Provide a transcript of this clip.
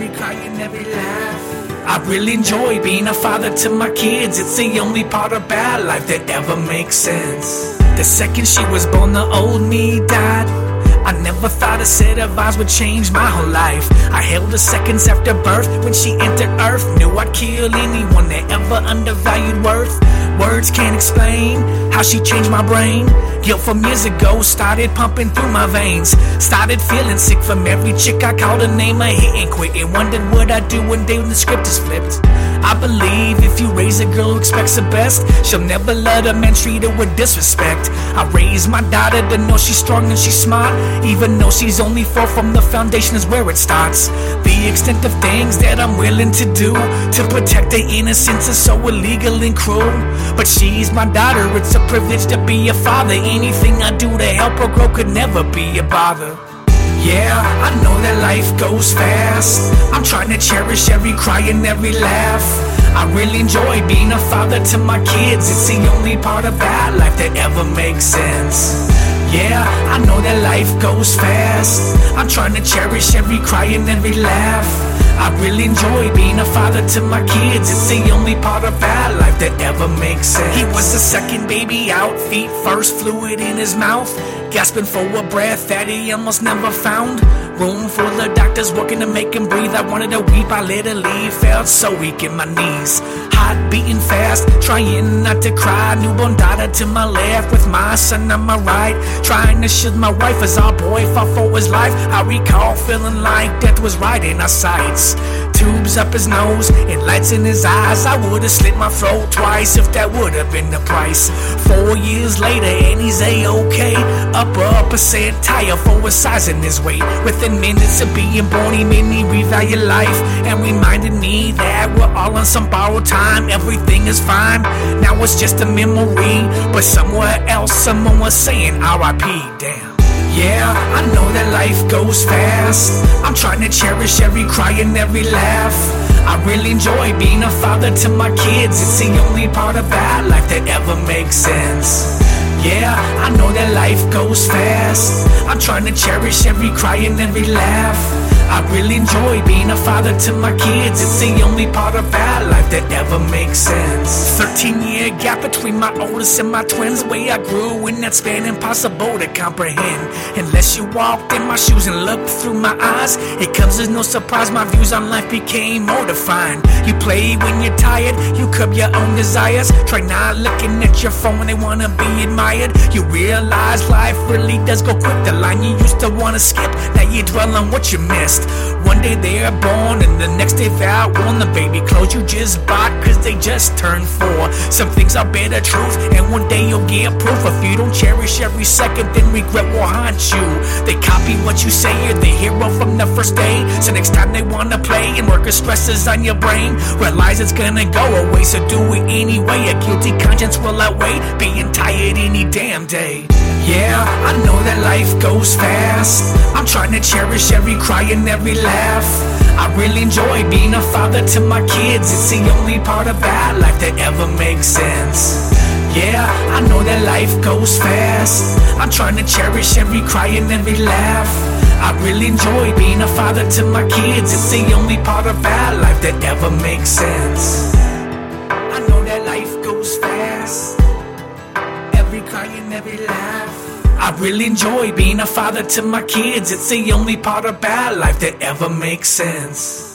every cry and every laugh. I really enjoy being a father to my kids. It's the only part about life that ever makes sense. The second she was born, the old me died. I never thought a set of eyes would change my whole life. I held her seconds after birth when she entered Earth. Knew I'd kill anyone that ever undervalued worth. Words can't explain how she changed my brain. Guilt from years ago started pumping through my veins. Started feeling sick from every chick I called a name. I hit and quit and wondered what I'd do one day when the script is flipped. I believe if you raise a girl who expects the best, she'll never let a man treat her with disrespect. I raised my daughter to know she's strong and she's smart, even though she's only four from the foundation is where it starts. The extent of things that I'm willing to do to protect her innocence is so illegal and cruel. But she's my daughter, it's a privilege to be a father. Anything I do to help her grow could never be a bother. Yeah, I know that life goes fast. I'm trying to cherish every cry and every laugh. I really enjoy being a father to my kids. It's the only part about life that ever makes sense. Yeah, I know that life goes fast. I'm trying to cherish every cry and every laugh. I really enjoy being a father to my kids. It's the only part about life that ever makes sense. He was the second baby out, feet first, fluid in his mouth. Gasping for a breath that he almost never found. Room full of doctors working to make him breathe. I wanted to weep, I literally felt so weak in my knees. Heart beating fast, trying not to cry. Newborn daughter to my left, with my son on my right. Trying to shield my wife as our boy fought for his life. I recall feeling like death was right in our sights. Tubes up his nose and lights in his eyes. I would've slit my throat twice if that would've been the price. Four years later, and he's a-okay. Upper, upper tire for a size and his weight. Within minutes of being born, he made me revalue life and reminded me that we're all on some borrowed time. Everything is fine. Now it's just a memory, but somewhere else, someone was saying R.I.P. Damn. Yeah, I know that life goes fast. I'm trying to cherish every cry and every laugh. I really enjoy being a father to my kids. It's the only part about life that ever makes sense. Yeah, I know that life goes fast. I'm trying to cherish every cry and every laugh. I really enjoy being a father to my kids. It's the only part about life that ever makes sense. 13 year gap between my oldest and my twins. The way I grew in that span, impossible to comprehend. Unless you walked in my shoes and looked through my eyes, it comes as no surprise my views on life became more defined. You play when you're tired, you curb your own desires. Try not looking at your phone when they wanna be admired. You realize life really does go quick. The line you used to wanna skip, now you dwell on what you One day they're born and the next day they've outworn the baby clothes you just bought cause they just turned four. Some things are bitter truth and one day you'll get proof. If you don't cherish every second then regret will haunt you. They copy what you say, you're the hero from the first day. So next time they wanna play and work stresses on your brain, realize it's gonna go away. So do it anyway. A guilty conscience will outweigh being tired any damn day. Yeah, I know that life goes fast. I'm trying to cherish every cry and every laugh. I really enjoy being a father to my kids. It's the only part of about life that ever makes sense. Yeah, I know that life goes fast. I'm trying to cherish every cry and every laugh. I really enjoy being a father to my kids. It's the only part about life that ever makes sense. I know that life goes fast. Every cry and every laugh. I really enjoy being a father to my kids. It's the only part about life that ever makes sense.